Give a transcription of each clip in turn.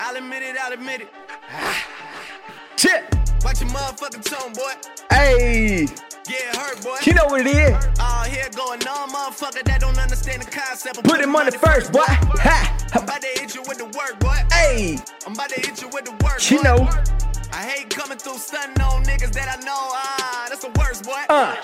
I'll admit it, I'll admit it. Shit. Watch your motherfucking tone, boy. Hey. Yeah, hurt, boy. You know what it is. All here going on, motherfucker that don't understand the concept. of Put him money first, boy. Ha. I'm about to hit you with the work, boy. Hey. I'm about to hit you with the work, You boy. know. I hate coming through stunting on niggas that I know. Ah, that's the worst, boy. Uh.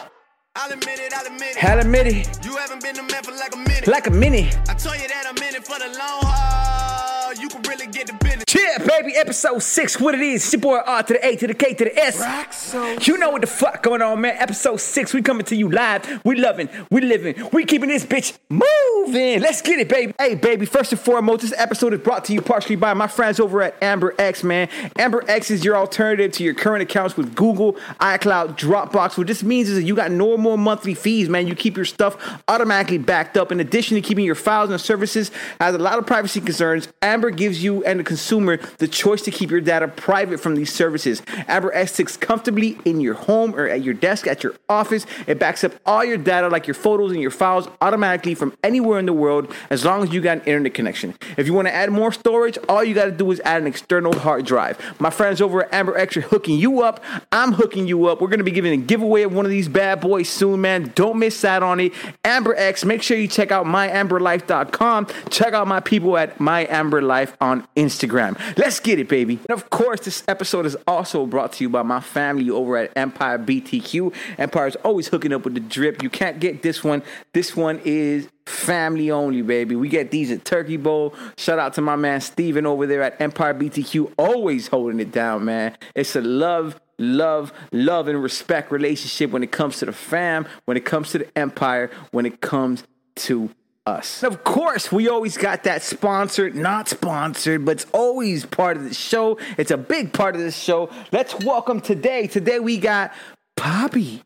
I'll admit it, I'll admit it. Had a minute. You haven't been a man for like a minute. Like a minute. I told you that I'm in it for the long haul. You can really get the business. Yeah, baby, episode six. What it is? It's your boy R to the A to the K to the S. You know what the fuck going on, man. Episode six. We coming to you live. We loving, we living, we keeping this bitch moving. Let's get it, baby. Hey, baby. First and foremost, this episode is brought to you partially by my friends over at Amber X, man. Amber X is your alternative to your current accounts with Google, iCloud, Dropbox. What this means is that you got no more monthly fees, man. You keep your stuff automatically backed up. In addition to keeping your files and services, has a lot of privacy concerns. Amber gives you and the consumer the choice to keep your data private from these services. Amber X sits comfortably in your home or at your desk at your office. It backs up all your data, like your photos and your files, automatically from anywhere in the world as long as you got an internet connection. If you want to add more storage, all you got to do is add an external hard drive. My friends over at Amber X are hooking you up. I'm hooking you up. We're going to be giving a giveaway of one of these bad boys soon, man. Don't miss out on it. Amber X, make sure you check out myamberlife.com. Check out my people at myamberlife on Instagram. Let's get it, baby. And of course, this episode is also brought to you by my family over at Empire BTQ. Empire is always hooking up with the drip. You can't get this one. This one is family only, baby. We get these at Turkey Bowl. Shout out to my man Steven over there at Empire BTQ, always holding it down, man. It's a love, love, love, and respect relationship when it comes to the fam, when it comes to the empire, when it comes to us. Of course, we always got that sponsored, not sponsored, but it's always part of the show. It's a big part of the show. Let's welcome today. Today we got Poppy.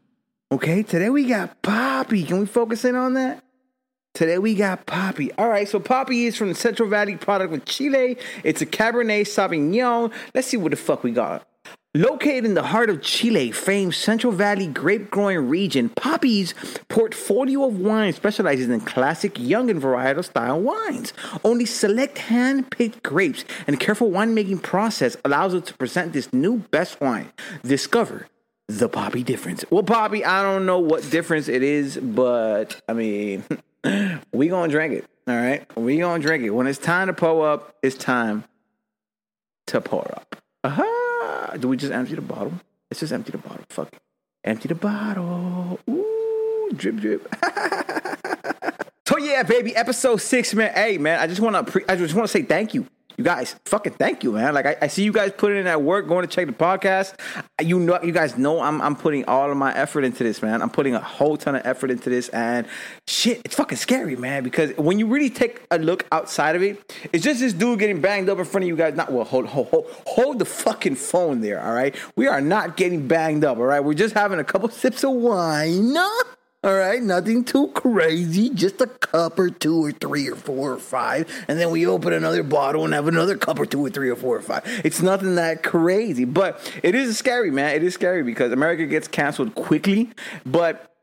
Okay, today we got Poppy. Can we focus in on that? Today we got Poppy. All right, so Poppy is from the Central Valley product with Chile. It's a Cabernet Sauvignon. Let's see what the fuck we got. Located in the heart of Chile, famed Central Valley grape growing region, Poppy's portfolio of wines specializes in classic young and varietal style wines. Only select hand picked grapes and careful winemaking process allows us to present this new best wine. Discover the Poppy difference. Well, Poppy, I don't know what difference it is, but I mean, we gonna drink it. All right, we gonna drink it. When it's time to pour up, it's time to pour up. Aha! Do we just empty the bottle? Let's just empty the bottle. Fuck it. Empty the bottle. Ooh, drip, drip. so yeah, baby, episode six, man. Hey, man, I just want to, pre- I just want to say thank you. You guys, fucking thank you, man. Like I, I see you guys putting in that work, going to check the podcast. You know, you guys know I'm, I'm putting all of my effort into this, man. I'm putting a whole ton of effort into this, and shit, it's fucking scary, man. Because when you really take a look outside of it, it's just this dude getting banged up in front of you guys. Not well, hold, hold, hold, hold the fucking phone there, all right. We are not getting banged up, all right. We're just having a couple sips of wine. All right, nothing too crazy, just a cup or two or three or four or five, and then we open another bottle and have another cup or two or three or four or five. It's nothing that crazy, but it is scary, man. It is scary because America gets canceled quickly, but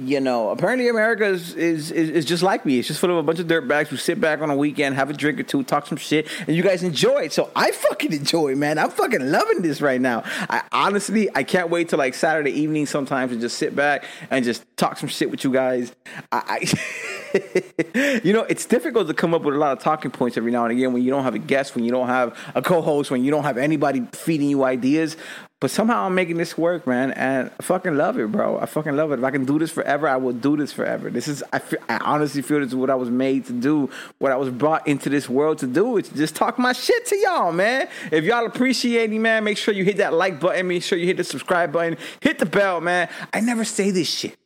you know, apparently America is, is is is just like me. It's just full of a bunch of dirtbags who sit back on a weekend, have a drink or two, talk some shit, and you guys enjoy it. So I fucking enjoy it, man. I'm fucking loving this right now. I honestly, I can't wait till like Saturday evening sometimes to just sit back and just talk some shit with you guys. I, I you know, it's difficult to come up with a lot of talking points every now and again when you don't have a guest, when you don't have a co-host, when you don't have anybody feeding you ideas. But somehow I'm making this work, man, and I fucking love it, bro. I fucking love it. If I can do this forever, I will do this forever. This is, I, feel, I honestly feel this is what I was made to do, what I was brought into this world to do. It's just talk my shit to y'all, man. If y'all appreciate me, man, make sure you hit that like button. Make sure you hit the subscribe button. Hit the bell, man. I never say this shit.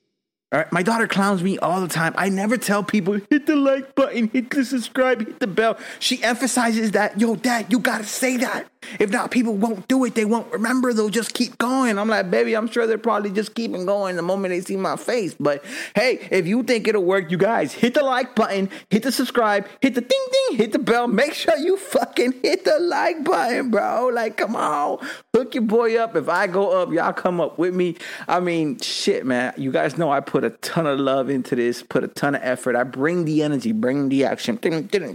All right, my daughter clowns me all the time. I never tell people hit the like button, hit the subscribe, hit the bell. She emphasizes that, yo, dad, you gotta say that. If not, people won't do it. They won't remember. They'll just keep going. I'm like, baby, I'm sure they're probably just keeping going the moment they see my face. But hey, if you think it'll work, you guys hit the like button, hit the subscribe, hit the ding ding, hit the bell. Make sure you fucking hit the like button, bro. Like, come on, hook your boy up. If I go up, y'all come up with me. I mean, shit, man. You guys know I put put a ton of love into this, put a ton of effort. I bring the energy, bring the action, bring the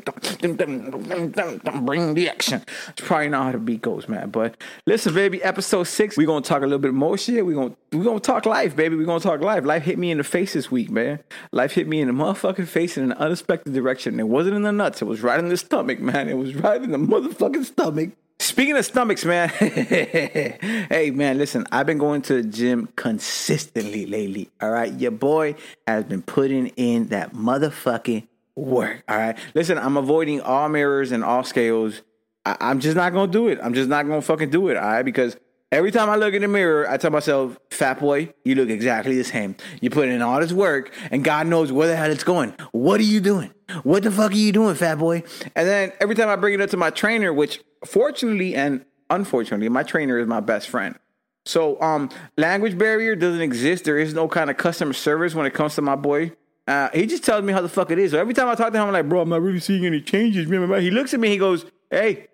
action. It's probably not how the beat goes, man. But listen, baby, episode six, we're gonna talk a little bit more shit. We're gonna we're gonna talk life, baby. We're gonna talk life. Life hit me in the face this week, man. Life hit me in the motherfucking face in an unexpected direction. It wasn't in the nuts, it was right in the stomach, man. It was right in the motherfucking stomach. Speaking of stomachs, man. hey, man, listen, I've been going to the gym consistently lately. All right. Your boy has been putting in that motherfucking work. All right. Listen, I'm avoiding all mirrors and all scales. I- I'm just not going to do it. I'm just not going to fucking do it. All right. Because every time I look in the mirror, I tell myself, fat boy, you look exactly the same. You put in all this work and God knows where the hell it's going. What are you doing? What the fuck are you doing, fat boy? And then every time I bring it up to my trainer, which fortunately and unfortunately, my trainer is my best friend. So, um, language barrier doesn't exist. There is no kind of customer service when it comes to my boy. Uh, he just tells me how the fuck it is. So every time I talk to him, I'm like, bro, I'm not really seeing any changes. Remember, he looks at me, he goes, hey,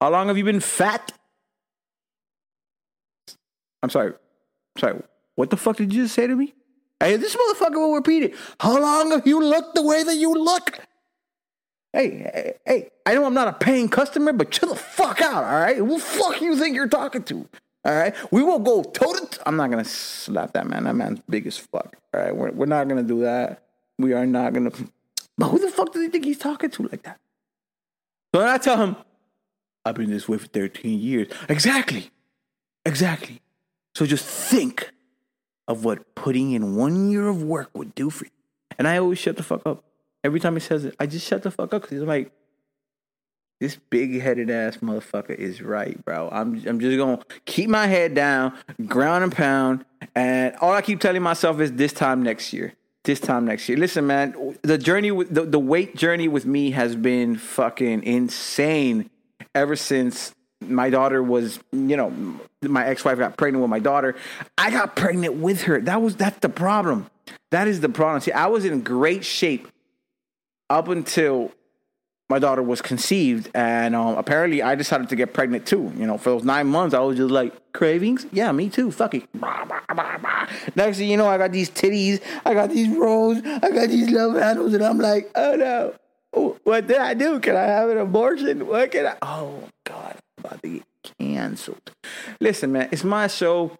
how long have you been fat? I'm sorry. Sorry. What the fuck did you just say to me? Hey, this motherfucker will repeat it. How long have you looked the way that you look? Hey, hey, hey, I know I'm not a paying customer, but chill the fuck out, all right? Who the fuck you think you're talking to? All right? We will go toe to I'm not going to slap that man. That man's big as fuck. All right? We're, we're not going to do that. We are not going to. But who the fuck does he think he's talking to like that? So I tell him, I've been this way for 13 years. Exactly. Exactly. So just think of what putting in one year of work would do for you. And I always shut the fuck up. Every time he says it, I just shut the fuck up because he's like, this big headed ass motherfucker is right, bro. I'm I'm just gonna keep my head down, ground and pound, and all I keep telling myself is this time next year. This time next year. Listen, man, the journey with the, the weight journey with me has been fucking insane ever since my daughter was, you know, my ex-wife got pregnant with my daughter. I got pregnant with her. That was that's the problem. That is the problem. See, I was in great shape up until my daughter was conceived, and um, apparently I decided to get pregnant too. You know, for those nine months, I was just like cravings. Yeah, me too. Fuck it. Next thing you know, I got these titties, I got these rolls, I got these love handles, and I'm like, oh no, what did I do? Can I have an abortion? What can I? Oh about to get canceled. Listen, man, it's my show.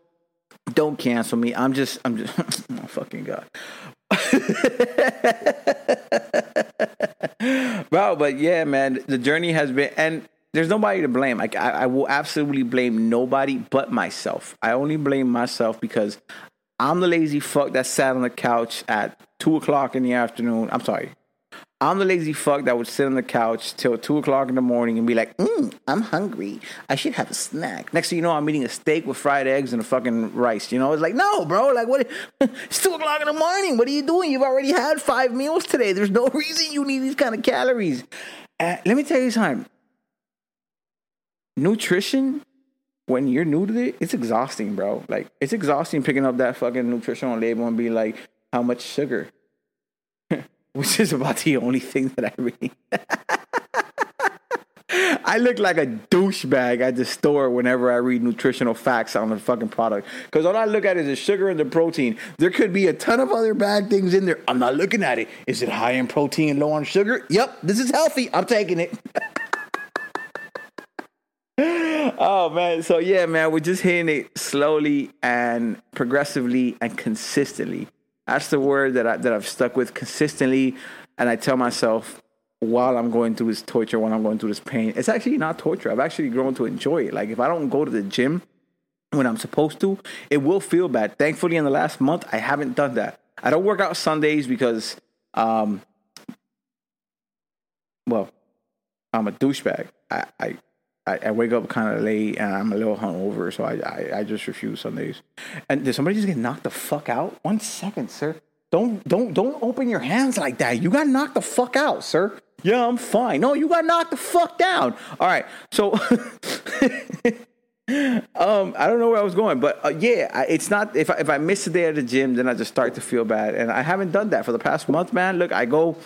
Don't cancel me. I'm just, I'm just, oh fucking God. Bro, but yeah, man, the journey has been, and there's nobody to blame. Like, I, I will absolutely blame nobody but myself. I only blame myself because I'm the lazy fuck that sat on the couch at two o'clock in the afternoon. I'm sorry. I'm the lazy fuck that would sit on the couch till two o'clock in the morning and be like, mm, I'm hungry. I should have a snack. Next thing you know, I'm eating a steak with fried eggs and a fucking rice. You know, it's like, no, bro. Like, what? It's two o'clock in the morning. What are you doing? You've already had five meals today. There's no reason you need these kind of calories. Uh, let me tell you something. Nutrition, when you're new to it, it's exhausting, bro. Like, it's exhausting picking up that fucking nutritional label and be like, how much sugar? Which is about the only thing that I read. I look like a douchebag at the store whenever I read nutritional facts on the fucking product. Because all I look at is the sugar and the protein. There could be a ton of other bad things in there. I'm not looking at it. Is it high in protein and low on sugar? Yep, this is healthy. I'm taking it. oh man, so yeah, man, we're just hitting it slowly and progressively and consistently. That's the word that I that I've stuck with consistently, and I tell myself while I'm going through this torture, while I'm going through this pain, it's actually not torture. I've actually grown to enjoy it. Like if I don't go to the gym when I'm supposed to, it will feel bad. Thankfully, in the last month, I haven't done that. I don't work out Sundays because, um, well, I'm a douchebag. I, I I, I, wake up kind of late and I'm a little hungover, so I, I, I just refuse Sundays. And did somebody just get knocked the fuck out? One second, sir. Don't don't don't open your hands like that. You got knocked the fuck out, sir. Yeah, I'm fine. No, you got knocked the fuck down. All right, so. um, I don't know where I was going, but uh, yeah, I, it's not. If I, if I miss a day at the gym, then I just start to feel bad, and I haven't done that for the past month, man. Look, I go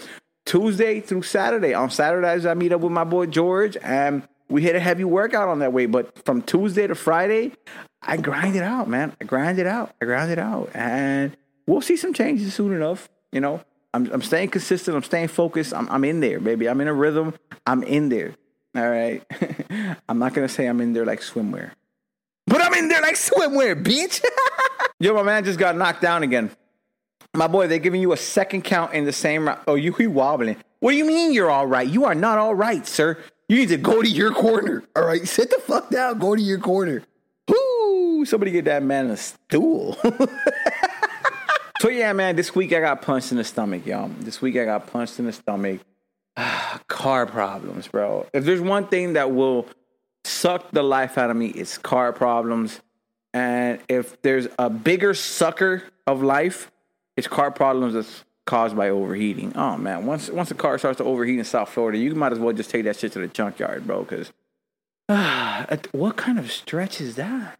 Tuesday through Saturday. On Saturdays, I meet up with my boy George, and we hit a heavy workout on that way. But from Tuesday to Friday, I grind it out, man. I grind it out. I grind it out. And we'll see some changes soon enough. You know, I'm I'm staying consistent. I'm staying focused. I'm I'm in there, baby. I'm in a rhythm. I'm in there. All right. I'm not gonna say I'm in there like swimwear, but I'm in there like swimwear, bitch. Yo, my man just got knocked down again. My boy, they're giving you a second count in the same round. Oh, you he wobbling. What do you mean you're all right? You are not all right, sir. You need to go to your corner. All right, sit the fuck down. Go to your corner. Whoo! Somebody get that man a stool. so yeah, man. This week I got punched in the stomach, y'all. This week I got punched in the stomach. car problems, bro. If there's one thing that will suck the life out of me, it's car problems. And if there's a bigger sucker of life, it's car problems that's caused by overheating. Oh man, once once the car starts to overheat in South Florida, you might as well just take that shit to the junkyard, bro. Because uh, what kind of stretch is that?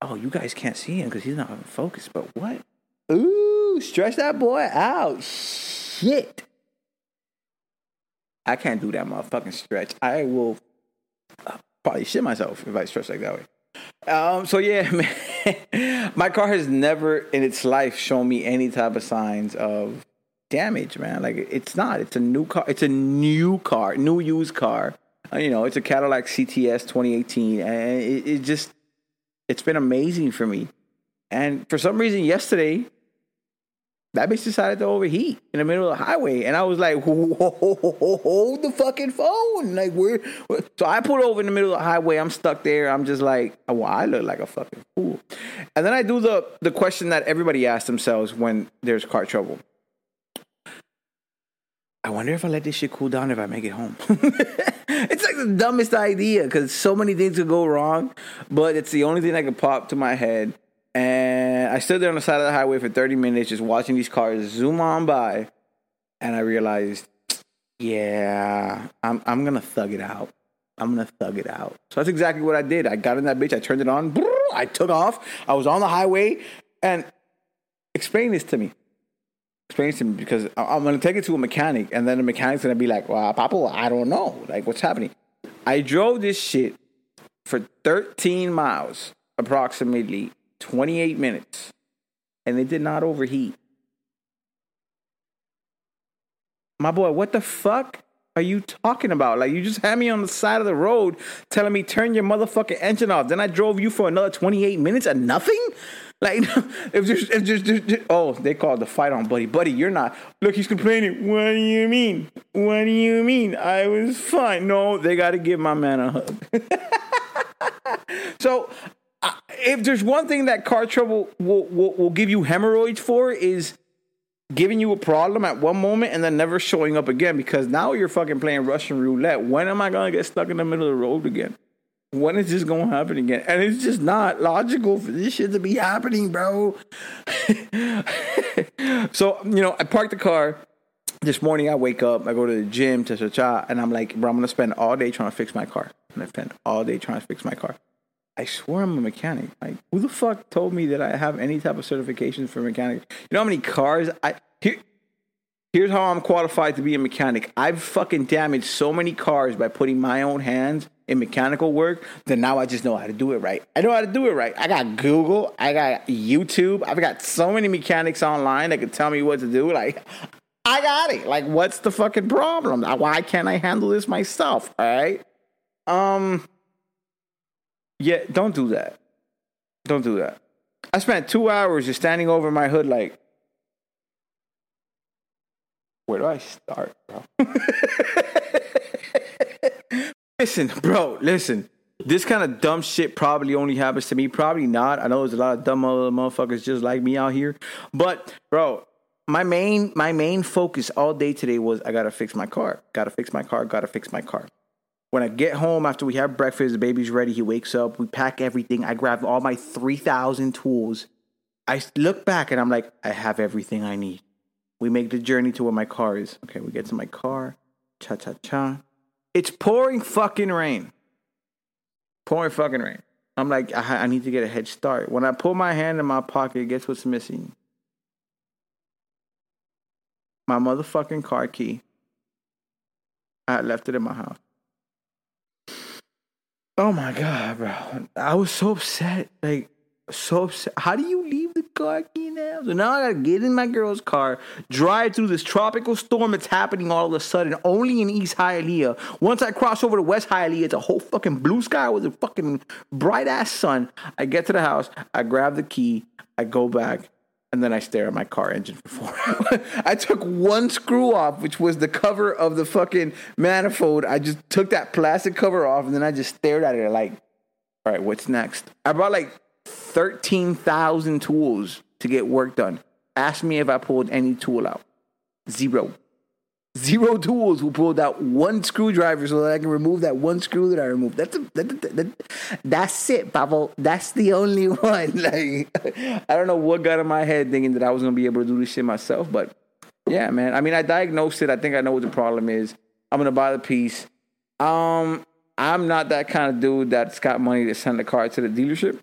Oh, you guys can't see him because he's not focused. But what? Ooh, stretch that boy out. Shit. I can't do that motherfucking stretch. I will uh, probably shit myself if I stretch like that way. Um, so yeah, man, my car has never in its life shown me any type of signs of damage, man. Like it's not. It's a new car. It's a new car, new used car. Uh, you know, it's a Cadillac CTS 2018, and it, it just it's been amazing for me. And for some reason, yesterday that bitch decided to overheat in the middle of the highway, and I was like, "Hold the fucking phone!" Like, where? So I pulled over in the middle of the highway. I'm stuck there. I'm just like, "Oh, well, I look like a fucking fool." And then I do the the question that everybody asks themselves when there's car trouble. I wonder if I let this shit cool down if I make it home. it's like the dumbest idea because so many things could go wrong, but it's the only thing that could pop to my head. And I stood there on the side of the highway for 30 minutes just watching these cars zoom on by. And I realized, yeah, I'm, I'm going to thug it out. I'm going to thug it out. So that's exactly what I did. I got in that bitch. I turned it on. I took off. I was on the highway. And explain this to me. Explain this to me because I'm going to take it to a mechanic. And then the mechanic's going to be like, well, Papa, I don't know. Like, what's happening? I drove this shit for 13 miles approximately 28 minutes and it did not overheat. My boy, what the fuck are you talking about? Like, you just had me on the side of the road telling me, turn your motherfucking engine off. Then I drove you for another 28 minutes and nothing? Like, if there's, if there's, there's, oh, they called the fight on Buddy. Buddy, you're not. Look, he's complaining. What do you mean? What do you mean? I was fine. No, they got to give my man a hug. so if there's one thing that car trouble will, will, will give you hemorrhoids for is giving you a problem at one moment and then never showing up again because now you're fucking playing Russian roulette. When am I gonna get stuck in the middle of the road again? When is this gonna happen again? And it's just not logical for this shit to be happening, bro. so, you know, I parked the car. This morning I wake up, I go to the gym, cha cha cha, and I'm like, bro, I'm gonna spend all day trying to fix my car. I'm gonna spend all day trying to fix my car. I swear I'm a mechanic. Like, who the fuck told me that I have any type of certification for mechanic? You know how many cars I here, here's how I'm qualified to be a mechanic. I've fucking damaged so many cars by putting my own hands in mechanical work that now I just know how to do it right. I know how to do it right. I got Google, I got YouTube, I've got so many mechanics online that can tell me what to do. Like, I got it. Like, what's the fucking problem? Why can't I handle this myself? All right. Um yeah, don't do that. Don't do that. I spent two hours just standing over my hood, like, where do I start, bro? listen, bro, listen. This kind of dumb shit probably only happens to me. Probably not. I know there's a lot of dumb motherfuckers just like me out here. But, bro, my main my main focus all day today was I gotta fix my car. Gotta fix my car. Gotta fix my car. When I get home after we have breakfast, the baby's ready. He wakes up. We pack everything. I grab all my 3,000 tools. I look back and I'm like, I have everything I need. We make the journey to where my car is. Okay, we get to my car. Cha cha cha. It's pouring fucking rain. Pouring fucking rain. I'm like, I, I need to get a head start. When I pull my hand in my pocket, guess what's missing? My motherfucking car key. I left it in my house. Oh my god, bro! I was so upset. Like, so upset. How do you leave the car key now? So now I gotta get in my girl's car, drive through this tropical storm that's happening all of a sudden, only in East Hialeah. Once I cross over to West Hialeah, it's a whole fucking blue sky with a fucking bright ass sun. I get to the house, I grab the key, I go back, and then I stare at my car engine for four. I took one screw off, which was the cover of the fucking manifold. I just took that plastic cover off, and then I just stared at it like, all right, what's next? I brought like 13,000 tools to get work done. Ask me if I pulled any tool out. Zero. Zero tools who pulled out one screwdriver so that I can remove that one screw that I removed. That's a, that, that, that, that's it, Pablo. That's the only one. Like I don't know what got in my head thinking that I was gonna be able to do this shit myself, but yeah, man. I mean, I diagnosed it. I think I know what the problem is. I'm gonna buy the piece. Um, I'm not that kind of dude that's got money to send the car to the dealership.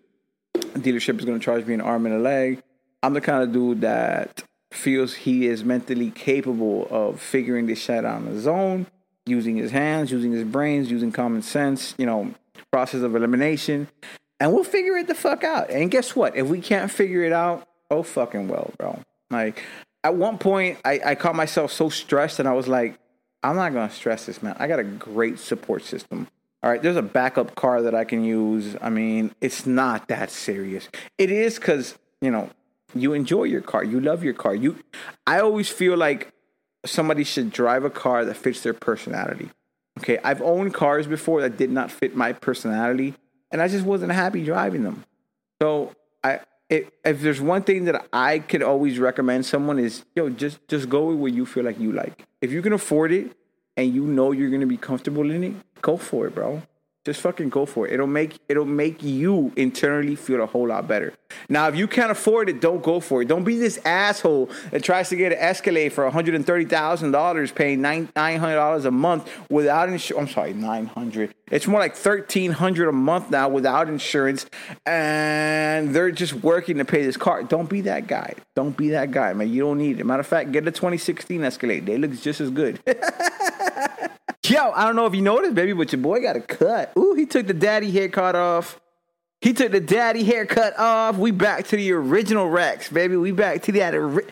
The dealership is gonna charge me an arm and a leg. I'm the kind of dude that feels he is mentally capable of figuring this shit out on his own, using his hands, using his brains, using common sense, you know, process of elimination. And we'll figure it the fuck out. And guess what? If we can't figure it out, oh fucking well, bro. Like at one point I, I caught myself so stressed and I was like, I'm not gonna stress this, man. I got a great support system. All right, there's a backup car that I can use. I mean, it's not that serious. It is because, you know, you enjoy your car. You love your car. You I always feel like somebody should drive a car that fits their personality. Okay, I've owned cars before that did not fit my personality and I just wasn't happy driving them. So, I if, if there's one thing that I could always recommend someone is, yo, just just go with what you feel like you like. If you can afford it and you know you're going to be comfortable in it, go for it, bro. Just fucking go for it. It'll make it'll make you internally feel a whole lot better. Now, if you can't afford it, don't go for it. Don't be this asshole that tries to get an Escalade for one hundred and thirty thousand dollars, paying nine nine hundred dollars a month without insurance. I'm sorry, nine hundred. It's more like thirteen hundred a month now without insurance, and they're just working to pay this car. Don't be that guy. Don't be that guy, man. You don't need it. Matter of fact, get a 2016 Escalade. They look just as good. Yo, I don't know if you noticed, baby, but your boy got a cut. Ooh, he took the daddy haircut off. He took the daddy haircut off. We back to the original Rex, baby. We back to that. Ori-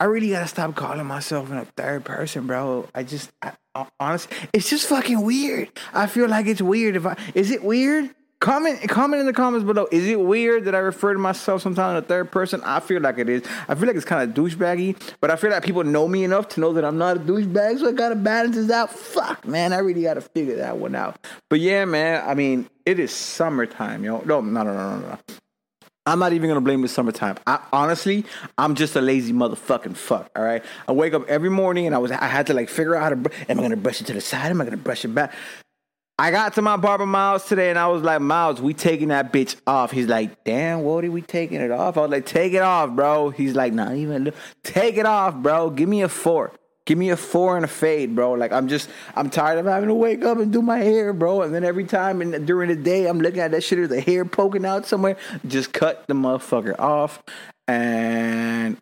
I really gotta stop calling myself in a third person, bro. I just, I, honestly, it's just fucking weird. I feel like it's weird. If I, is it weird? Comment comment in the comments below. Is it weird that I refer to myself sometimes in a third person? I feel like it is. I feel like it's kind of douchebaggy, but I feel like people know me enough to know that I'm not a douchebag, so I gotta balance this out. Fuck, man, I really gotta figure that one out. But yeah, man, I mean, it is summertime, yo. No, no, no, no, no, no. I'm not even gonna blame the summertime. I, honestly, I'm just a lazy motherfucking fuck. All right, I wake up every morning and I was I had to like figure out how to. Am I gonna brush it to the side? Am I gonna brush it back? I got to my barber Miles today and I was like, Miles, we taking that bitch off. He's like, damn, what are we taking it off? I was like, take it off, bro. He's like, not even look. Take it off, bro. Give me a four. Give me a four and a fade, bro. Like I'm just, I'm tired of having to wake up and do my hair, bro. And then every time and during the day, I'm looking at that shit, there's a hair poking out somewhere. Just cut the motherfucker off, and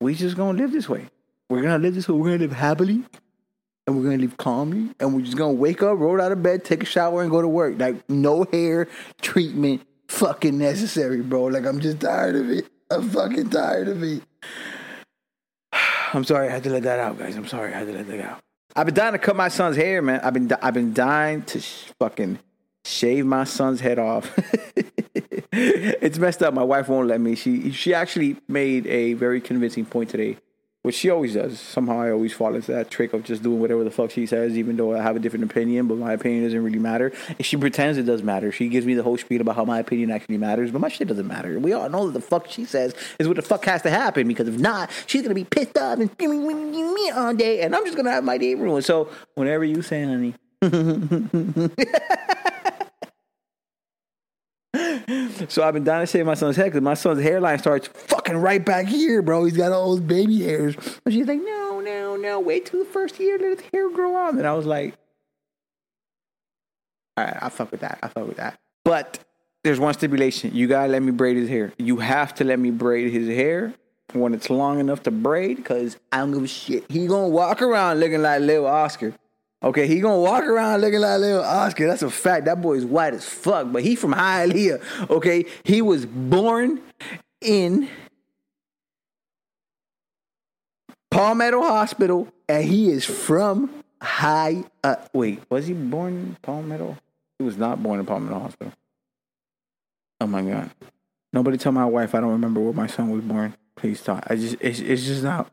we just gonna live this way. We're gonna live this way. We're gonna live happily and we're gonna leave calmly and we're just gonna wake up, roll out of bed, take a shower, and go to work. Like no hair treatment fucking necessary, bro. Like I'm just tired of it. I'm fucking tired of it. I'm sorry I had to let that out, guys. I'm sorry I had to let that out. I've been dying to cut my son's hair, man. I've been I've been dying to sh- fucking shave my son's head off. it's messed up. My wife won't let me. She she actually made a very convincing point today which she always does. Somehow I always fall into that trick of just doing whatever the fuck she says, even though I have a different opinion, but my opinion doesn't really matter. And she pretends it does matter. She gives me the whole spiel about how my opinion actually matters, but my shit doesn't matter. We all know that the fuck she says is what the fuck has to happen, because if not, she's gonna be pissed off and me all day, and I'm just gonna have my day ruined. So whenever you say, honey. So I've been dying to shave my son's head because my son's hairline starts fucking right back here, bro. He's got all those baby hairs. And she's like, no, no, no, wait till the first year, let his hair grow on. And I was like, all right, I fuck with that. I fuck with that. But there's one stipulation. You gotta let me braid his hair. You have to let me braid his hair when it's long enough to braid because I don't give a shit. He gonna walk around looking like little Oscar. Okay, he gonna walk around looking like little Oscar. That's a fact. That boy is white as fuck, but he from Hialeah. Okay, he was born in Palmetto Hospital, and he is from High. Uh, wait, was he born in Palmetto? He was not born in Palmetto Hospital. Oh my god! Nobody tell my wife I don't remember where my son was born. Please talk. I just it's, it's just not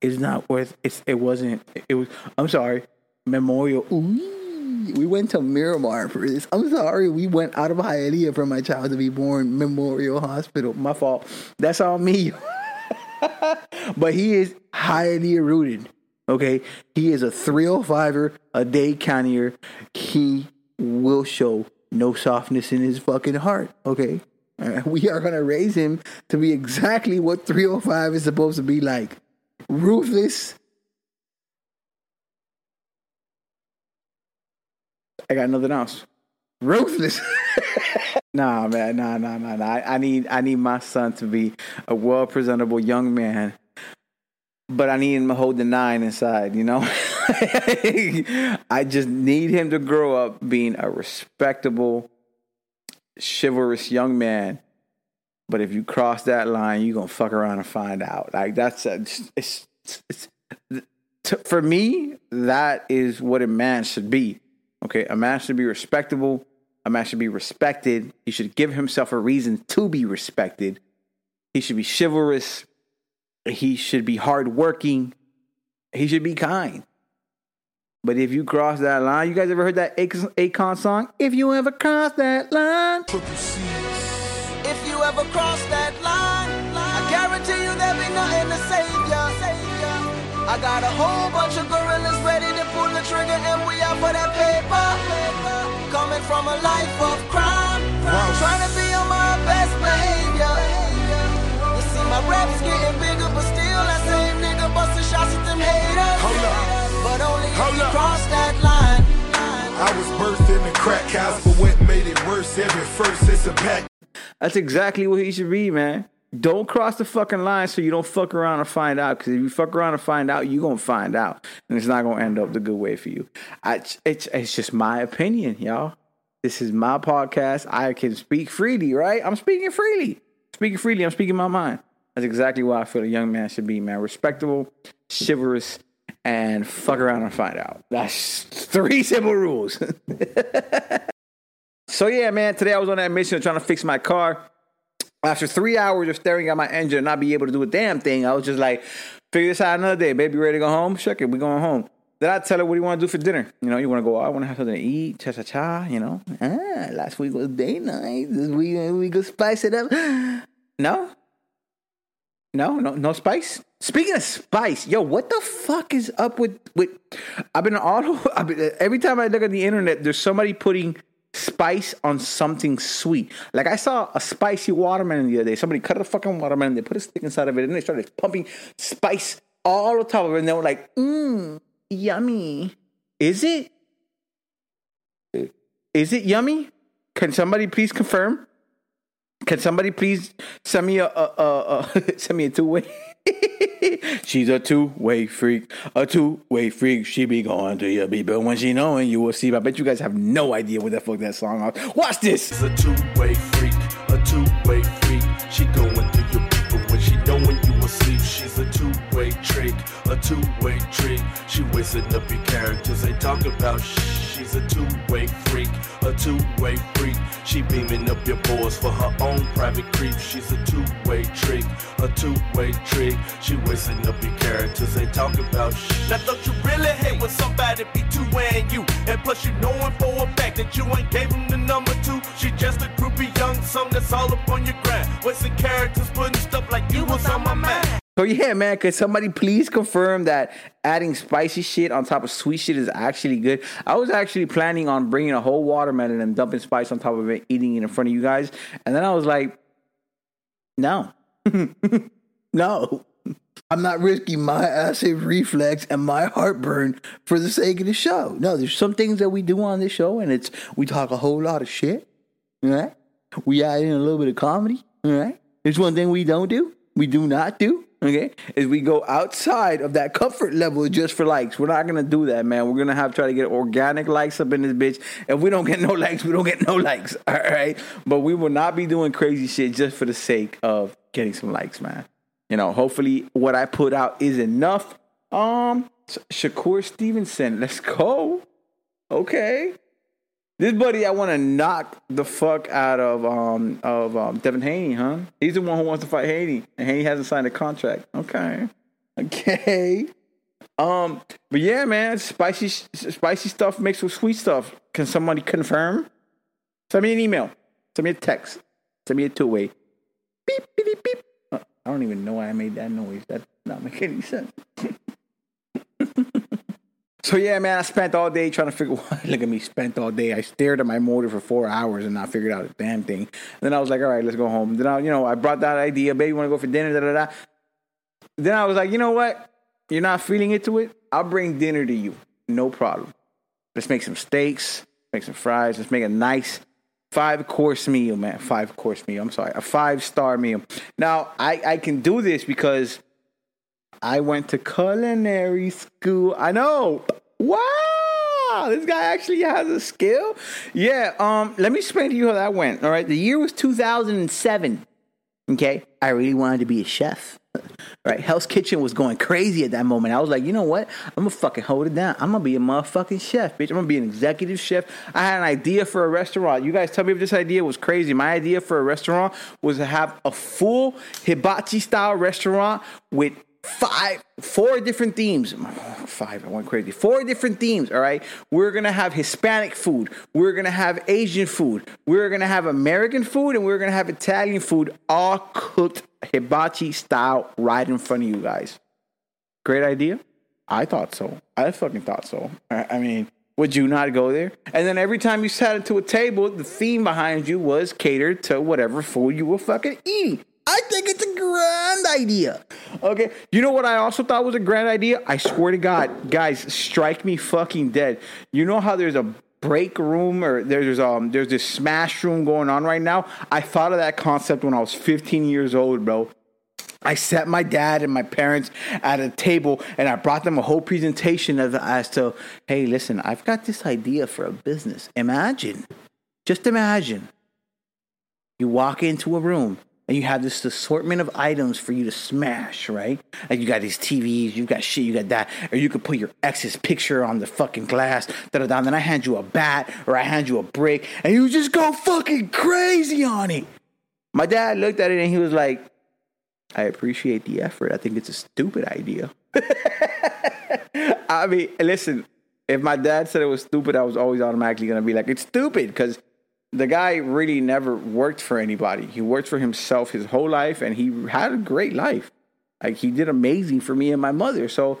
it's not worth it's it wasn't it was I'm sorry. Memorial Ooh, we went to Miramar for this. I'm sorry, we went out of Hialeah for my child to be born. Memorial Hospital. My fault. That's all me. but he is Hialeah rooted. Okay, he is a 305er, a Dade Countier. He will show no softness in his fucking heart. Okay, uh, we are gonna raise him to be exactly what 305 is supposed to be like ruthless. I got nothing else. Ruthless. nah, man, nah, nah, nah, nah. I, I need, I need my son to be a well presentable young man, but I need him to hold the nine inside. You know, I just need him to grow up being a respectable, chivalrous young man. But if you cross that line, you're gonna fuck around and find out. Like that's a, it's, it's, it's for me, that is what a man should be. Okay, a man should be respectable. A man should be respected. He should give himself a reason to be respected. He should be chivalrous. He should be hardworking. He should be kind. But if you cross that line, you guys ever heard that Akon song? If you ever cross that line, If you ever cross that line, I guarantee you there'll be nothing to save ya. I got a whole bunch of trigger, and we out for that paper. Coming from a life of crime, trying to be on my best behavior. You see, my rap's getting bigger, but still that same nigga busting shots at them haters. Hold up. But only if Hold you up. cross that line. I was birthed in the crack house, but what made it worse? Every first it's a pack. That's exactly what he should be, man. Don't cross the fucking line so you don't fuck around and find out. Because if you fuck around and find out, you're gonna find out, and it's not gonna end up the good way for you. I, it's it's just my opinion, y'all. This is my podcast. I can speak freely, right? I'm speaking freely, speaking freely. I'm speaking my mind. That's exactly why I feel a young man should be, man. Respectable, chivalrous, and fuck around and find out. That's three simple rules. So yeah, man, today I was on that mission of trying to fix my car. After three hours of staring at my engine and not be able to do a damn thing, I was just like, figure this out another day. Baby, ready to go home? Check it, we going home. Then I tell her, what do you want to do for dinner? You know, you want to go out, want to have something to eat, cha cha cha, you know? Ah, last week was day night. This week we go spice it up. No? No, no, no spice. Speaking of spice, yo, what the fuck is up with with? I've been all I've been, every time I look at the internet, there's somebody putting spice on something sweet. Like I saw a spicy watermelon the other day. Somebody cut a fucking watermelon, they put a stick inside of it, and they started pumping spice all on top of it, and they were like, mmm, yummy. Is it? Is it yummy? Can somebody please confirm? Can somebody please send me a, a, a, a send me a two way? She's a two way freak, a two way freak. She be going to your beat, but when she knowing you will see. I bet you guys have no idea what the fuck that song is. Watch this. She's a two-way freak, a two-way freak. She going through your people when she knowing you asleep. She's a two-way trick, a two-way trick. She wasting up your characters. They talk about sh- She's a two-way freak, a two-way freak. She beaming up your boys for her own private creep. She's a two-way trick, a two-way trick. She wasting up your characters. They talk about sh- Now don't you really hate when somebody be two-weighing you? And plus you knowing for a fact that you ain't gave him the number two. She just a groupie young song that's all up on your grind. Wasting characters, putting stuff like you was on my mind. So yeah, man, could somebody please confirm that adding spicy shit on top of sweet shit is actually good? I was actually planning on bringing a whole watermelon and dumping spice on top of it, eating it in front of you guys, and then I was like, no, no. I'm not risking my acid reflex and my heartburn for the sake of the show. No, there's some things that we do on this show, and it's we talk a whole lot of shit. Right, we add in a little bit of comedy. Right, there's one thing we don't do. We do not do. Okay, is we go outside of that comfort level just for likes. We're not gonna do that, man. We're gonna have to try to get organic likes up in this bitch. If we don't get no likes, we don't get no likes. All right, but we will not be doing crazy shit just for the sake of getting some likes, man. You know, hopefully what I put out is enough. Um, Shakur Stevenson, let's go. Okay. This buddy, I want to knock the fuck out of um of um, Devin Haney, huh? He's the one who wants to fight Haney, and Haney hasn't signed a contract. Okay, okay. Um, but yeah, man, spicy spicy stuff mixed with sweet stuff. Can somebody confirm? Send me an email. Send me a text. Send me a two way. Beep beep beep. Uh, I don't even know why I made that noise. That not make any sense. So yeah, man, I spent all day trying to figure. Out. Look at me, spent all day. I stared at my motor for four hours and not figured out a damn thing. And then I was like, all right, let's go home. Then I, you know, I brought that idea, baby, want to go for dinner, da da da. Then I was like, you know what? You're not feeling into it. I'll bring dinner to you, no problem. Let's make some steaks, make some fries. Let's make a nice five course meal, man. Five course meal. I'm sorry, a five star meal. Now I I can do this because I went to culinary school. I know. Wow, this guy actually has a skill. Yeah. Um. Let me explain to you how that went. All right. The year was 2007. Okay. I really wanted to be a chef. Right, Hell's Kitchen was going crazy at that moment. I was like, you know what? I'm gonna fucking hold it down. I'm gonna be a motherfucking chef, bitch. I'm gonna be an executive chef. I had an idea for a restaurant. You guys tell me if this idea was crazy. My idea for a restaurant was to have a full hibachi style restaurant with five, four different themes. Five, I went crazy. Four different themes, all right? We're gonna have Hispanic food, we're gonna have Asian food, we're gonna have American food, and we're gonna have Italian food, all cooked hibachi style right in front of you guys. Great idea? I thought so. I fucking thought so. I mean, would you not go there? And then every time you sat into a table, the theme behind you was catered to whatever food you were fucking eating. I think it's a grand idea. Okay. You know what I also thought was a grand idea? I swear to God, guys, strike me fucking dead. You know how there's a break room or there's um there's this smash room going on right now? I thought of that concept when I was 15 years old, bro. I sat my dad and my parents at a table and I brought them a whole presentation of as to, hey, listen, I've got this idea for a business. Imagine, just imagine, you walk into a room and you have this assortment of items for you to smash, right? Like you got these TVs, you got shit, you got that, or you could put your ex's picture on the fucking glass, da da da. Then I hand you a bat or I hand you a brick, and you just go fucking crazy on it. My dad looked at it and he was like, "I appreciate the effort. I think it's a stupid idea." I mean, listen, if my dad said it was stupid, I was always automatically gonna be like, "It's stupid," because the guy really never worked for anybody. He worked for himself his whole life and he had a great life. Like he did amazing for me and my mother. So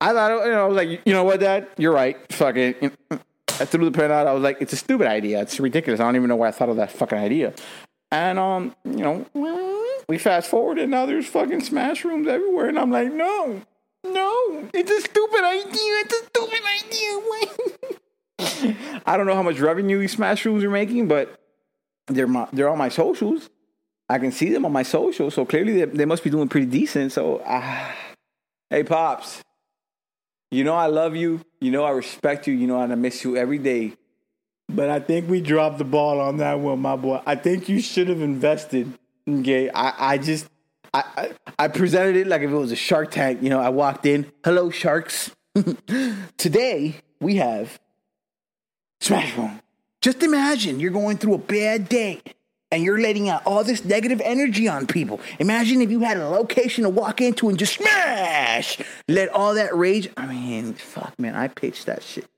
I thought, you know, I was like, you know what, Dad? You're right. Fuck it. I threw the pen out. I was like, it's a stupid idea. It's ridiculous. I don't even know why I thought of that fucking idea. And um, you know, we fast forward and now there's fucking smash rooms everywhere. And I'm like, no, no, it's a stupid idea. It's a stupid idea. I don't know how much revenue these smash rooms are making, but they're my, they're on my socials. I can see them on my socials, so clearly they, they must be doing pretty decent. So, uh, hey pops, you know I love you. You know I respect you. You know and I miss you every day. But I think we dropped the ball on that one, my boy. I think you should have invested. Okay, I, I just I, I, I presented it like if it was a Shark Tank. You know, I walked in, hello sharks. Today we have Smash Room. Just imagine you're going through a bad day and you're letting out all this negative energy on people. Imagine if you had a location to walk into and just smash, let all that rage. I mean, fuck, man, I pitched that shit.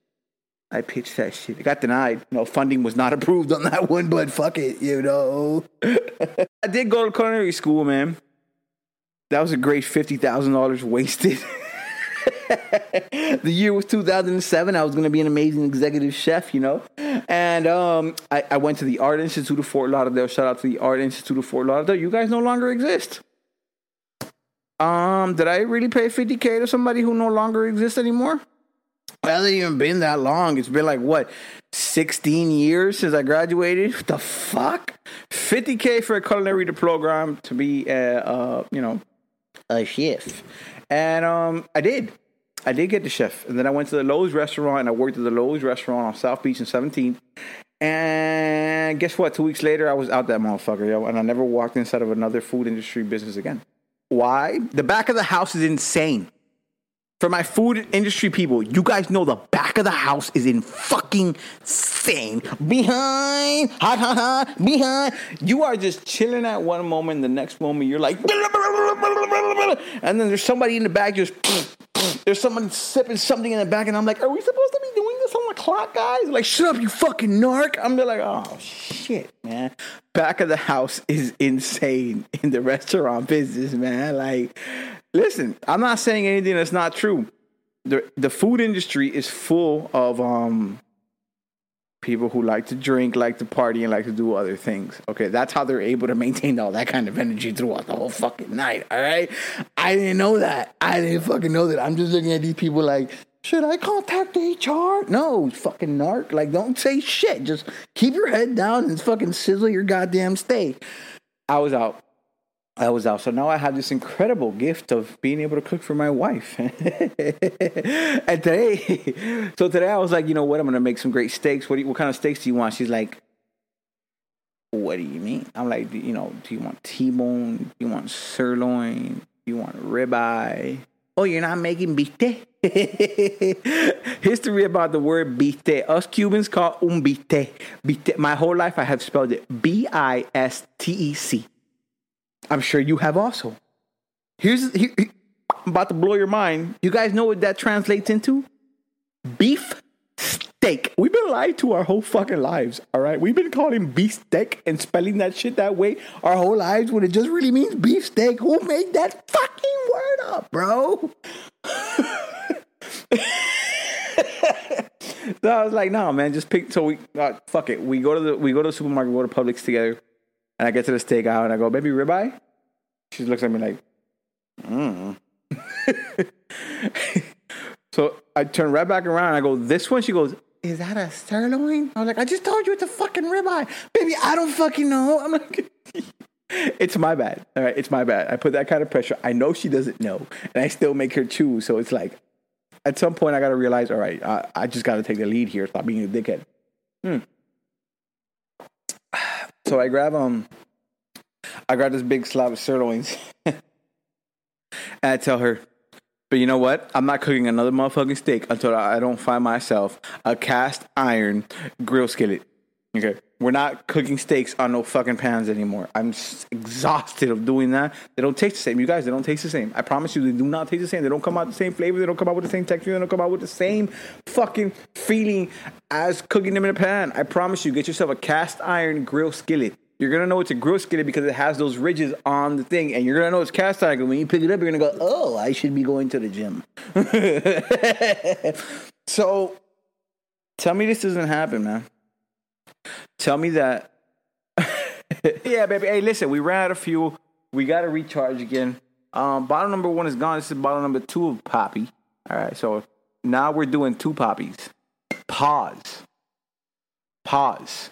I pitched that shit. It got denied. Know, funding was not approved on that one, but fuck it, you know. I did go to culinary school, man. That was a great fifty thousand dollars wasted. the year was 2007. I was going to be an amazing executive chef, you know. And um, I, I, went to the Art Institute of Fort Lauderdale. Shout out to the Art Institute of Fort Lauderdale. You guys no longer exist. Um, did I really pay 50k to somebody who no longer exists anymore? It hasn't even been that long. It's been like what, 16 years since I graduated. What the fuck? 50k for a culinary program to be, uh, uh, you know, a chef. And um, I did. I did get the chef. And then I went to the Loews restaurant and I worked at the Loews restaurant on South Beach and 17th. And guess what? Two weeks later, I was out that motherfucker, yo. And I never walked inside of another food industry business again. Why? The back of the house is insane. For my food industry people, you guys know the back of the house is in fucking insane. Behind, hot, hot, hot, behind. You are just chilling at one moment, the next moment you're like, and then there's somebody in the back just, there's someone sipping something in the back, and I'm like, are we supposed to be doing this on the clock, guys? Like, shut up, you fucking narc. I'm like, oh shit, man. Back of the house is insane in the restaurant business, man. Like, listen, I'm not saying anything that's not true. The the food industry is full of um people who like to drink, like to party, and like to do other things. Okay, that's how they're able to maintain all that kind of energy throughout the whole fucking night. All right, I didn't know that. I didn't fucking know that. I'm just looking at these people like, should I contact HR? No, fucking narc. Like, don't say shit. Just keep your head down and fucking sizzle your goddamn steak. I was out. I was out. So now I have this incredible gift of being able to cook for my wife. and today, so today I was like, you know what? I'm gonna make some great steaks. What you, what kind of steaks do you want? She's like, what do you mean? I'm like, you know, do you want T-bone? Do you want sirloin? Do you want ribeye? Oh, you're not making bistec? History about the word bistec. Us Cubans call un bistec. bistec. My whole life I have spelled it B-I-S-T-E-C. I'm sure you have also. Here's here, I'm about to blow your mind. You guys know what that translates into? Beef steak. We've been lied to our whole fucking lives. All right, we've been calling beef steak and spelling that shit that way our whole lives when it just really means beef steak. Who made that fucking word up, bro? so I was like, no, man, just pick. So we, uh, fuck it. We go to the we go to the supermarket, we go to Publix together. And I get to the steakhouse and I go, baby, ribeye? She looks at me like, mm. so I turn right back around and I go, this one? She goes, is that a sirloin? I was like, I just told you it's a fucking ribeye. Baby, I don't fucking know. I'm like, it's my bad. All right, it's my bad. I put that kind of pressure. I know she doesn't know. And I still make her choose. So it's like, at some point, I got to realize, all right, I, I just got to take the lead here. Stop being a dickhead. Hmm. So I grab um, I grab this big slab of sirloins, and I tell her, "But you know what? I'm not cooking another motherfucking steak until I don't find myself a cast iron grill skillet." Okay, we're not cooking steaks on no fucking pans anymore. I'm exhausted of doing that. They don't taste the same. You guys, they don't taste the same. I promise you, they do not taste the same. They don't come out the same flavor. They don't come out with the same texture. They don't come out with the same fucking feeling as cooking them in a pan. I promise you, get yourself a cast iron grill skillet. You're gonna know it's a grill skillet because it has those ridges on the thing, and you're gonna know it's cast iron. When you pick it up, you're gonna go, "Oh, I should be going to the gym." so, tell me this doesn't happen, man. Tell me that. yeah, baby. Hey, listen, we ran out of fuel. We got to recharge again. Um, bottle number one is gone. This is bottle number two of Poppy. All right, so now we're doing two poppies. Pause. Pause.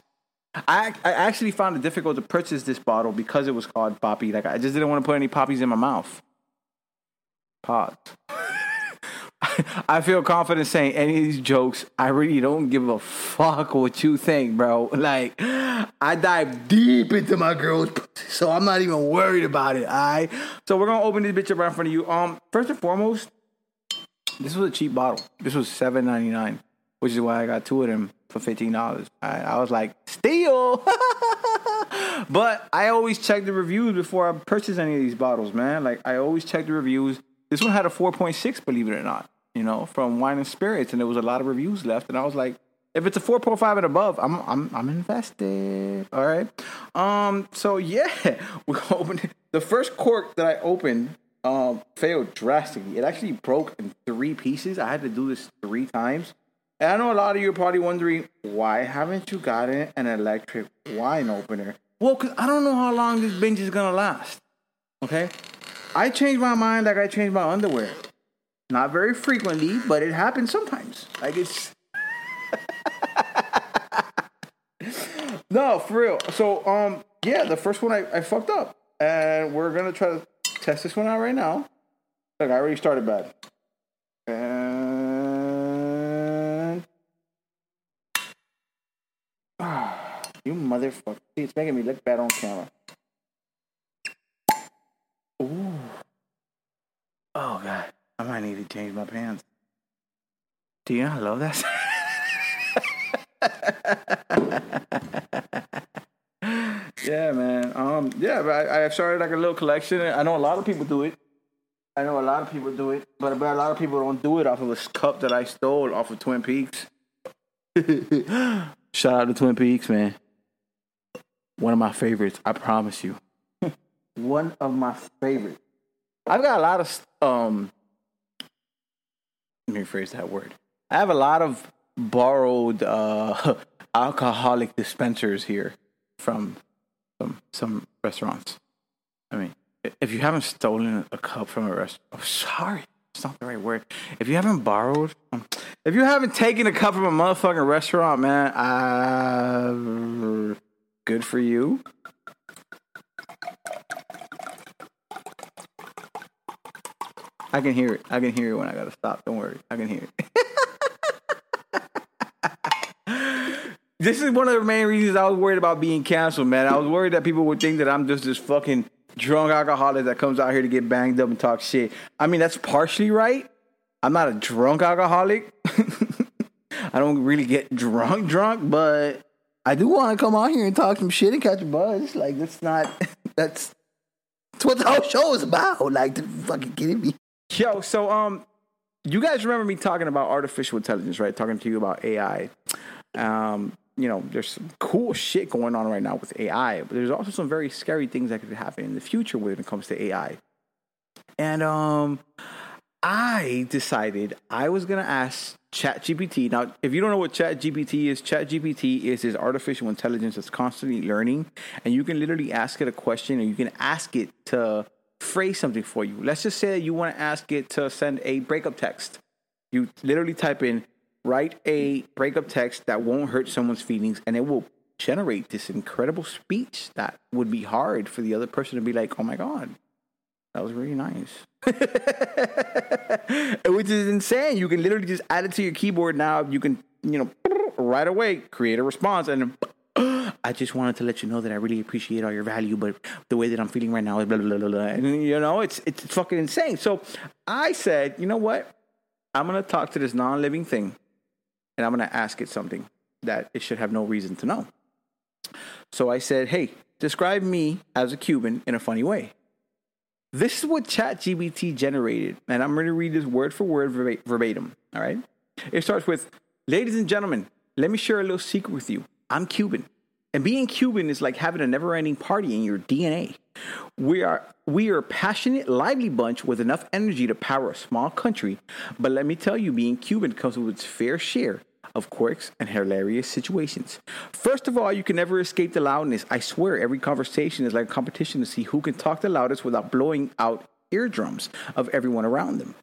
I I actually found it difficult to purchase this bottle because it was called Poppy. Like I just didn't want to put any poppies in my mouth. Pause. I feel confident saying any of these jokes. I really don't give a fuck what you think, bro. Like, I dive deep into my girl's pussy, so I'm not even worried about it. All right. So we're gonna open this bitch up right in front of you. Um, first and foremost, this was a cheap bottle. This was seven ninety nine, which is why I got two of them for fifteen dollars. I was like, steal. but I always check the reviews before I purchase any of these bottles, man. Like I always check the reviews. This one had a four point six, believe it or not you know, from Wine and Spirits, and there was a lot of reviews left, and I was like, if it's a 4.5 and above, I'm I'm I'm invested. All right. Um. So yeah, we opened the first cork that I opened. Um, failed drastically. It actually broke in three pieces. I had to do this three times. And I know a lot of you are probably wondering why haven't you gotten an electric wine opener? Well, cause I don't know how long this binge is gonna last. Okay. I changed my mind like I changed my underwear. Not very frequently, but it happens sometimes. Like it's no, for real. So um yeah, the first one I, I fucked up. And we're gonna try to test this one out right now. Look, I already started bad. And you motherfucker! See, it's making me look bad on camera. Ooh. Oh god, I need to change my pants. Do you know I love that? yeah, man. Um, yeah, but I, I started like a little collection. I know a lot of people do it. I know a lot of people do it, but, but a lot of people don't do it off of a cup that I stole off of Twin Peaks. Shout out to Twin Peaks, man. One of my favorites, I promise you. One of my favorites. I've got a lot of um. Let me rephrase that word. I have a lot of borrowed uh, alcoholic dispensers here from some some restaurants. I mean, if you haven't stolen a cup from a restaurant, oh, sorry, it's not the right word. If you haven't borrowed, um, if you haven't taken a cup from a motherfucking restaurant, man, uh, good for you. I can hear it. I can hear it when I gotta stop. Don't worry. I can hear it. this is one of the main reasons I was worried about being canceled, man. I was worried that people would think that I'm just this fucking drunk alcoholic that comes out here to get banged up and talk shit. I mean, that's partially right. I'm not a drunk alcoholic. I don't really get drunk, drunk, but I do want to come out here and talk some shit and catch a buzz. Like that's not that's that's what the whole show is about. Like, fucking kidding me? Yo, so um, you guys remember me talking about artificial intelligence, right? Talking to you about AI. Um, you know, there's some cool shit going on right now with AI, but there's also some very scary things that could happen in the future when it comes to AI. And um, I decided I was gonna ask ChatGPT. Now, if you don't know what ChatGPT is, ChatGPT is this artificial intelligence that's constantly learning, and you can literally ask it a question, and you can ask it to phrase something for you. Let's just say you want to ask it to send a breakup text. You literally type in write a breakup text that won't hurt someone's feelings, and it will generate this incredible speech that would be hard for the other person to be like, "Oh my god, that was really nice," which is insane. You can literally just add it to your keyboard now. You can, you know, right away create a response and. I just wanted to let you know that I really appreciate all your value, but the way that I'm feeling right now is blah blah blah blah. And you know, it's it's fucking insane. So I said, you know what? I'm gonna talk to this non-living thing and I'm to ask it something that it should have no reason to know. So I said, hey, describe me as a Cuban in a funny way. This is what ChatGPT generated, and I'm to read this word for word verbatim. All right. It starts with, ladies and gentlemen, let me share a little secret with you. I'm Cuban. And being Cuban is like having a never-ending party in your DNA. We are we are a passionate, lively bunch with enough energy to power a small country. But let me tell you, being Cuban comes with its fair share of quirks and hilarious situations. First of all, you can never escape the loudness. I swear, every conversation is like a competition to see who can talk the loudest without blowing out eardrums of everyone around them.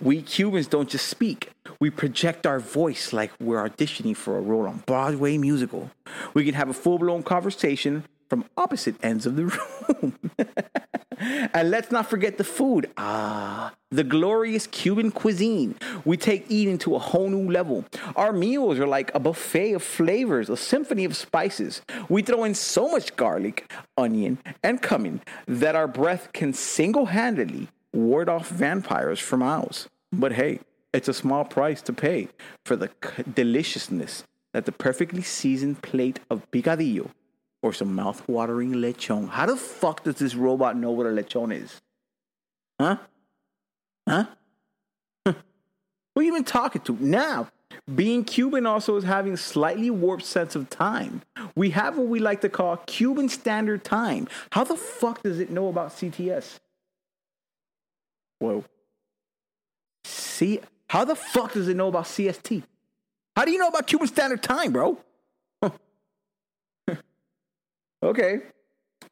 We Cubans don't just speak, we project our voice like we're auditioning for a role on Broadway musical. We can have a full blown conversation from opposite ends of the room. and let's not forget the food. Ah, the glorious Cuban cuisine. We take eating to a whole new level. Our meals are like a buffet of flavors, a symphony of spices. We throw in so much garlic, onion, and cumin that our breath can single handedly ward off vampires for miles. But hey, it's a small price to pay for the deliciousness that the perfectly seasoned plate of picadillo or some mouth-watering lechon. How the fuck does this robot know what a lechon is? Huh? Huh? Who are you even talking to? Now, being Cuban also is having slightly warped sense of time. We have what we like to call Cuban Standard Time. How the fuck does it know about CTS? Whoa. See, how the fuck does it know about CST? How do you know about Cuban Standard Time, bro? okay.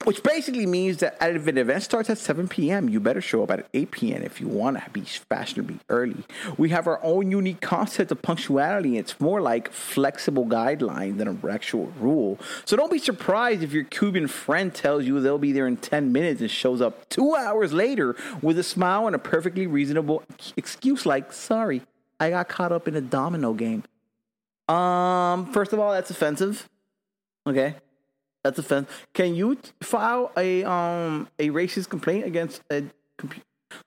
which basically means that if an event starts at 7 p.m., you better show up at 8 p.m. if you want to be fashionably early. We have our own unique concept of punctuality. It's more like flexible guideline than a actual rule. So don't be surprised if your Cuban friend tells you they'll be there in 10 minutes and shows up two hours later with a smile and a perfectly reasonable excuse like, sorry, I got caught up in a domino game. Um, first of all, that's offensive. Okay. That's offensive. Can you file a um a racist complaint against a computer?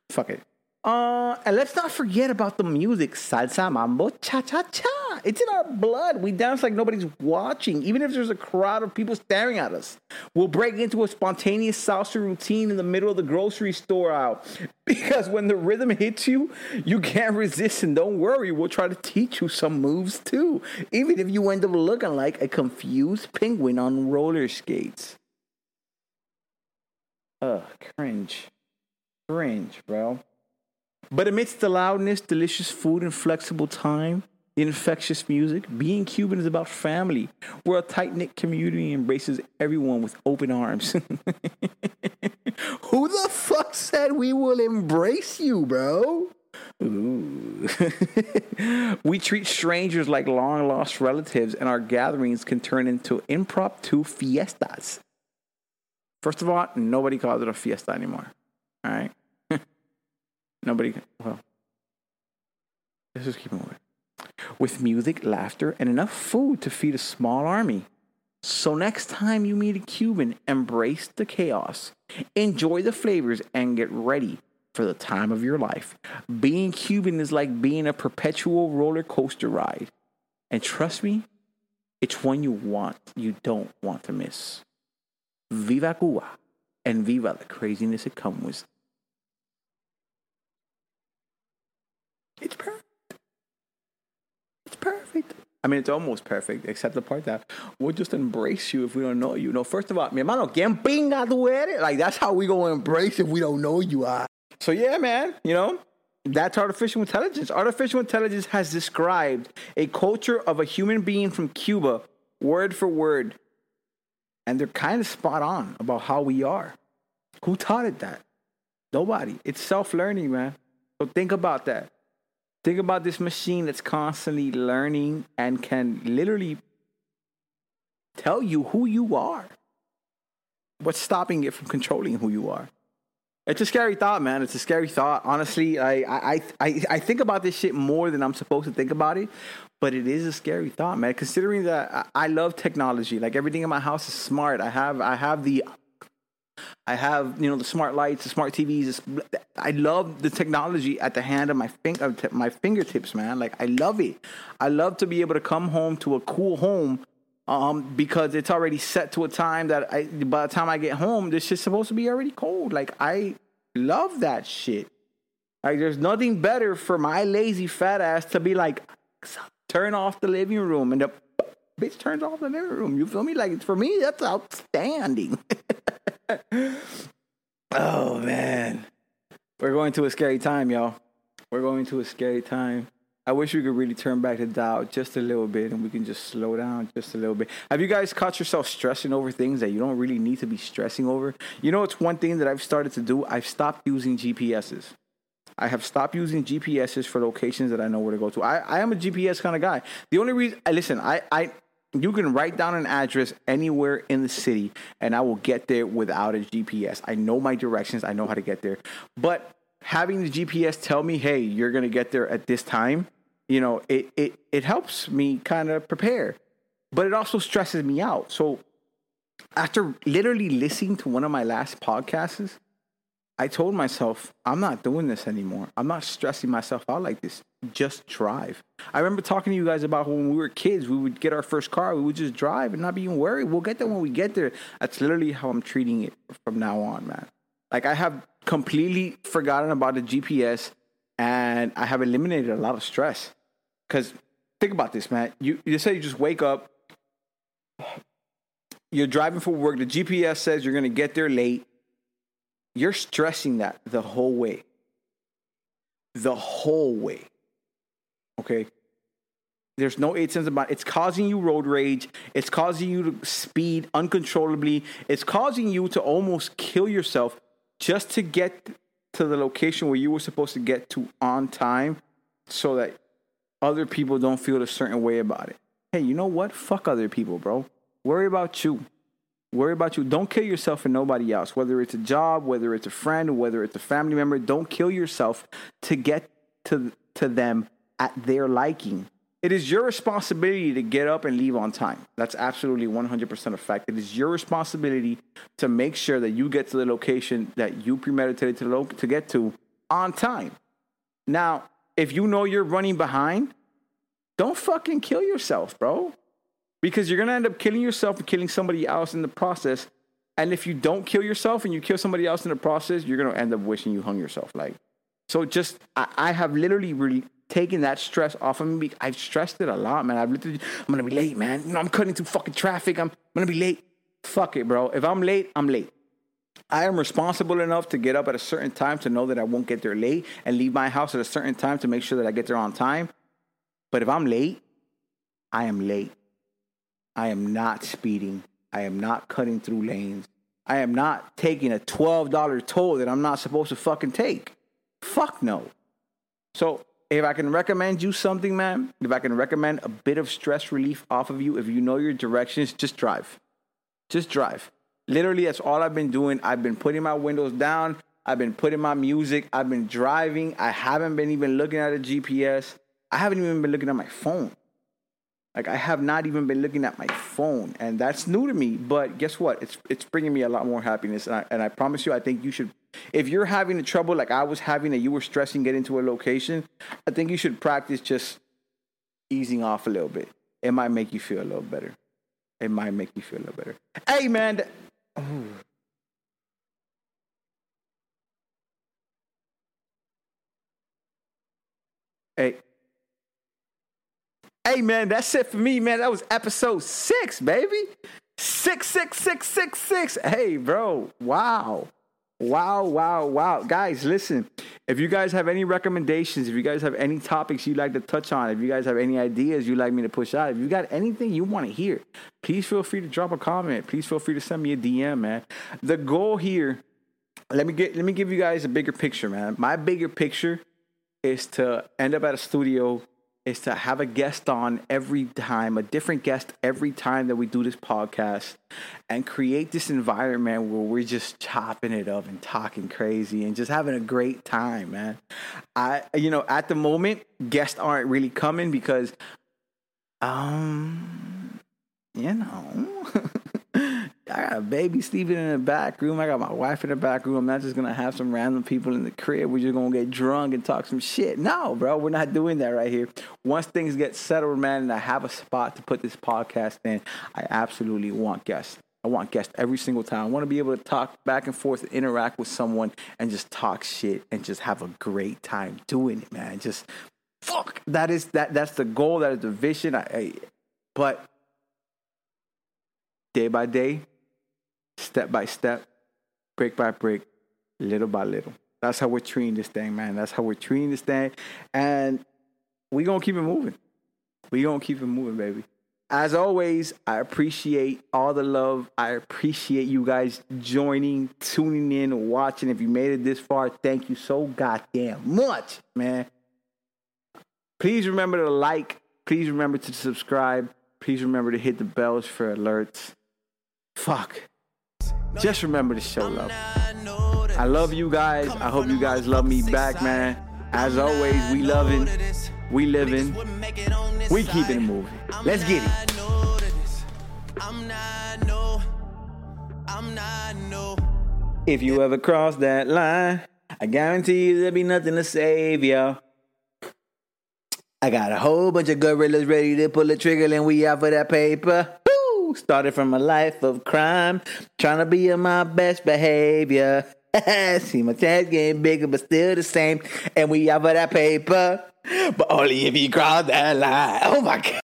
Fuck it. Uh, and let's not forget about the music, salsa, mambo, cha cha cha. It's in our blood. We dance like nobody's watching, even if there's a crowd of people staring at us. We'll break into a spontaneous salsa routine in the middle of the grocery store aisle because when the rhythm hits you, you can't resist. And don't worry, we'll try to teach you some moves too, even if you end up looking like a confused penguin on roller skates. Ugh, cringe. Cringe, bro. But amidst the loudness, delicious food, and flexible time, infectious music, being Cuban is about family. We're a tight knit community embraces everyone with open arms. Who the fuck said we will embrace you, bro? we treat strangers like long lost relatives, and our gatherings can turn into impromptu fiestas. First of all, nobody calls it a fiesta anymore. All right? Nobody, well, let's just keep moving. With music, laughter, and enough food to feed a small army. So next time you meet a Cuban, embrace the chaos, enjoy the flavors, and get ready for the time of your life. Being Cuban is like being a perpetual roller coaster ride. And trust me, it's one you want, you don't want to miss. Viva Cuba and viva the craziness it comes with. It's perfect. Perfect. I mean, it's almost perfect, except the part that we'll just embrace you if we don't know you. No, first of all, mi hermano, ¿quién pinga tú eres? Like, that's how we gonna embrace if we don't know you are. So, yeah, man, you know, that's artificial intelligence. Artificial intelligence has described a culture of a human being from Cuba, word for word. And they're kind of spot on about how we are. Who taught it that? Nobody. It's self learning, man. So think about that. Think about this machine that's constantly learning and can literally tell you who you are. What's stopping it from controlling who you are? It's a scary thought, man. It's a scary thought. Honestly, I, I, I, I think about this shit more than I'm supposed to think about it, but it is a scary thought, man. Considering that I love technology, like everything in my house is smart. I have, I have the I have, you know, the smart lights, the smart TVs. I love the technology at the hand of my finger, my fingertips, man. Like I love it. I love to be able to come home to a cool home, um, because it's already set to a time that I, by the time I get home, this shit's supposed to be already cold. Like I love that shit. Like there's nothing better for my lazy fat ass to be like, turn off the living room and the bitch turns off the living room. You feel me? Like for me, that's outstanding. oh man. We're going to a scary time, y'all. We're going to a scary time. I wish we could really turn back the dial just a little bit and we can just slow down just a little bit. Have you guys caught yourself stressing over things that you don't really need to be stressing over? You know, it's one thing that I've started to do. I've stopped using GPSs. I have stopped using GPSs for locations that I know where to go to. I, I am a GPS kind of guy. The only reason, listen, I, I, you can write down an address anywhere in the city and I will get there without a GPS. I know my directions, I know how to get there. But having the GPS tell me, hey, you're going to get there at this time, you know, it, it, it helps me kind of prepare. But it also stresses me out. So after literally listening to one of my last podcasts, I told myself, I'm not doing this anymore. I'm not stressing myself out like this. Just drive. I remember talking to you guys about when we were kids, we would get our first car, we would just drive and not be even worried. We'll get there when we get there. That's literally how I'm treating it from now on, man. Like I have completely forgotten about the GPS and I have eliminated a lot of stress. Cause think about this, man. You you say you just wake up, you're driving for work, the GPS says you're gonna get there late you're stressing that the whole way. The whole way. Okay. There's no eight cents about it. It's causing you road rage. It's causing you to speed uncontrollably. It's causing you to almost kill yourself just to get to the location where you were supposed to get to on time so that other people don't feel a certain way about it. Hey, you know what? Fuck other people, bro. Worry about you. Worry about you. Don't kill yourself and nobody else. Whether it's a job, whether it's a friend, whether it's a family member, don't kill yourself to get to to them at their liking. It is your responsibility to get up and leave on time. That's absolutely 100% a fact. It is your responsibility to make sure that you get to the location that you premeditated to, lo- to get to on time. Now, if you know you're running behind, don't fucking kill yourself, bro. Because you're going to end up killing yourself and killing somebody else in the process. And if you don't kill yourself and you kill somebody else in the process, you're going to end up wishing you hung yourself. Like, so just, I, I have literally really taking that stress off of me. I've stressed it a lot, man. I've literally, I'm gonna be late, man. You know, I'm cutting through fucking traffic. I'm, I'm gonna be late. Fuck it, bro. If I'm late, I'm late. I am responsible enough to get up at a certain time to know that I won't get there late and leave my house at a certain time to make sure that I get there on time. But if I'm late, I am late. I am not speeding. I am not cutting through lanes. I am not taking a $12 toll that I'm not supposed to fucking take. Fuck no. So if I can recommend you something, man, if I can recommend a bit of stress relief off of you, if you know your directions, just drive. Just drive. Literally, that's all I've been doing. I've been putting my windows down. I've been putting my music. I've been driving. I haven't been even looking at a GPS. I haven't even been looking at my phone. Like I have not even been looking at my phone, and that's new to me. But guess what? It's it's bringing me a lot more happiness, and I, and I promise you, I think you should. If you're having the trouble like I was having, that you were stressing getting to a location, I think you should practice just easing off a little bit. It might make you feel a little better. It might make you feel a little better. Hey, man. th-. Hey. Hey man, that's it for me, man. That was episode six, baby. Six, six, six, six, six. Hey, bro. Wow. Wow, wow, wow. Guys, listen. If you guys have any recommendations, if you guys have any topics you'd like to touch on, if you guys have any ideas you'd like me to push out, if you got anything you want to hear, please feel free to drop a comment. Please feel free to send me a DM, man. The goal here, let me get let me give you guys a bigger picture, man. My bigger picture is to end up at a studio is to have a guest on every time, a different guest every time that we do this podcast, and create this environment where we're just chopping it up and talking crazy and just having a great time, man. I, you know, at the moment, guests aren't really coming because, um, you know. I got a baby sleeping in the back room. I got my wife in the back room. I'm not just gonna have some random people in the crib. We're just gonna get drunk and talk some shit. No, bro, we're not doing that right here. Once things get settled, man, and I have a spot to put this podcast in, I absolutely want guests. I want guests every single time. I want to be able to talk back and forth, and interact with someone, and just talk shit and just have a great time doing it, man. Just fuck. That is that. That's the goal. That is the vision. I, I but day by day, step by step, brick by brick, little by little. That's how we're treating this thing, man. That's how we're treating this thing. And we gonna keep it moving. We gonna keep it moving, baby. As always, I appreciate all the love. I appreciate you guys joining, tuning in, watching. If you made it this far, thank you so goddamn much, man. Please remember to like. Please remember to subscribe. Please remember to hit the bells for alerts. Fuck. Just remember to show love. I love you guys. I hope you guys love me back, man. As always, we loving, we living, we keeping it moving. Let's get it. If you ever cross that line, I guarantee you there'll be nothing to save ya. I got a whole bunch of gorillas ready to pull the trigger, and we out for that paper. Started from a life of crime, trying to be in my best behavior. See my tags getting bigger, but still the same, and we out for that paper. But only if you cross that line. Oh my god.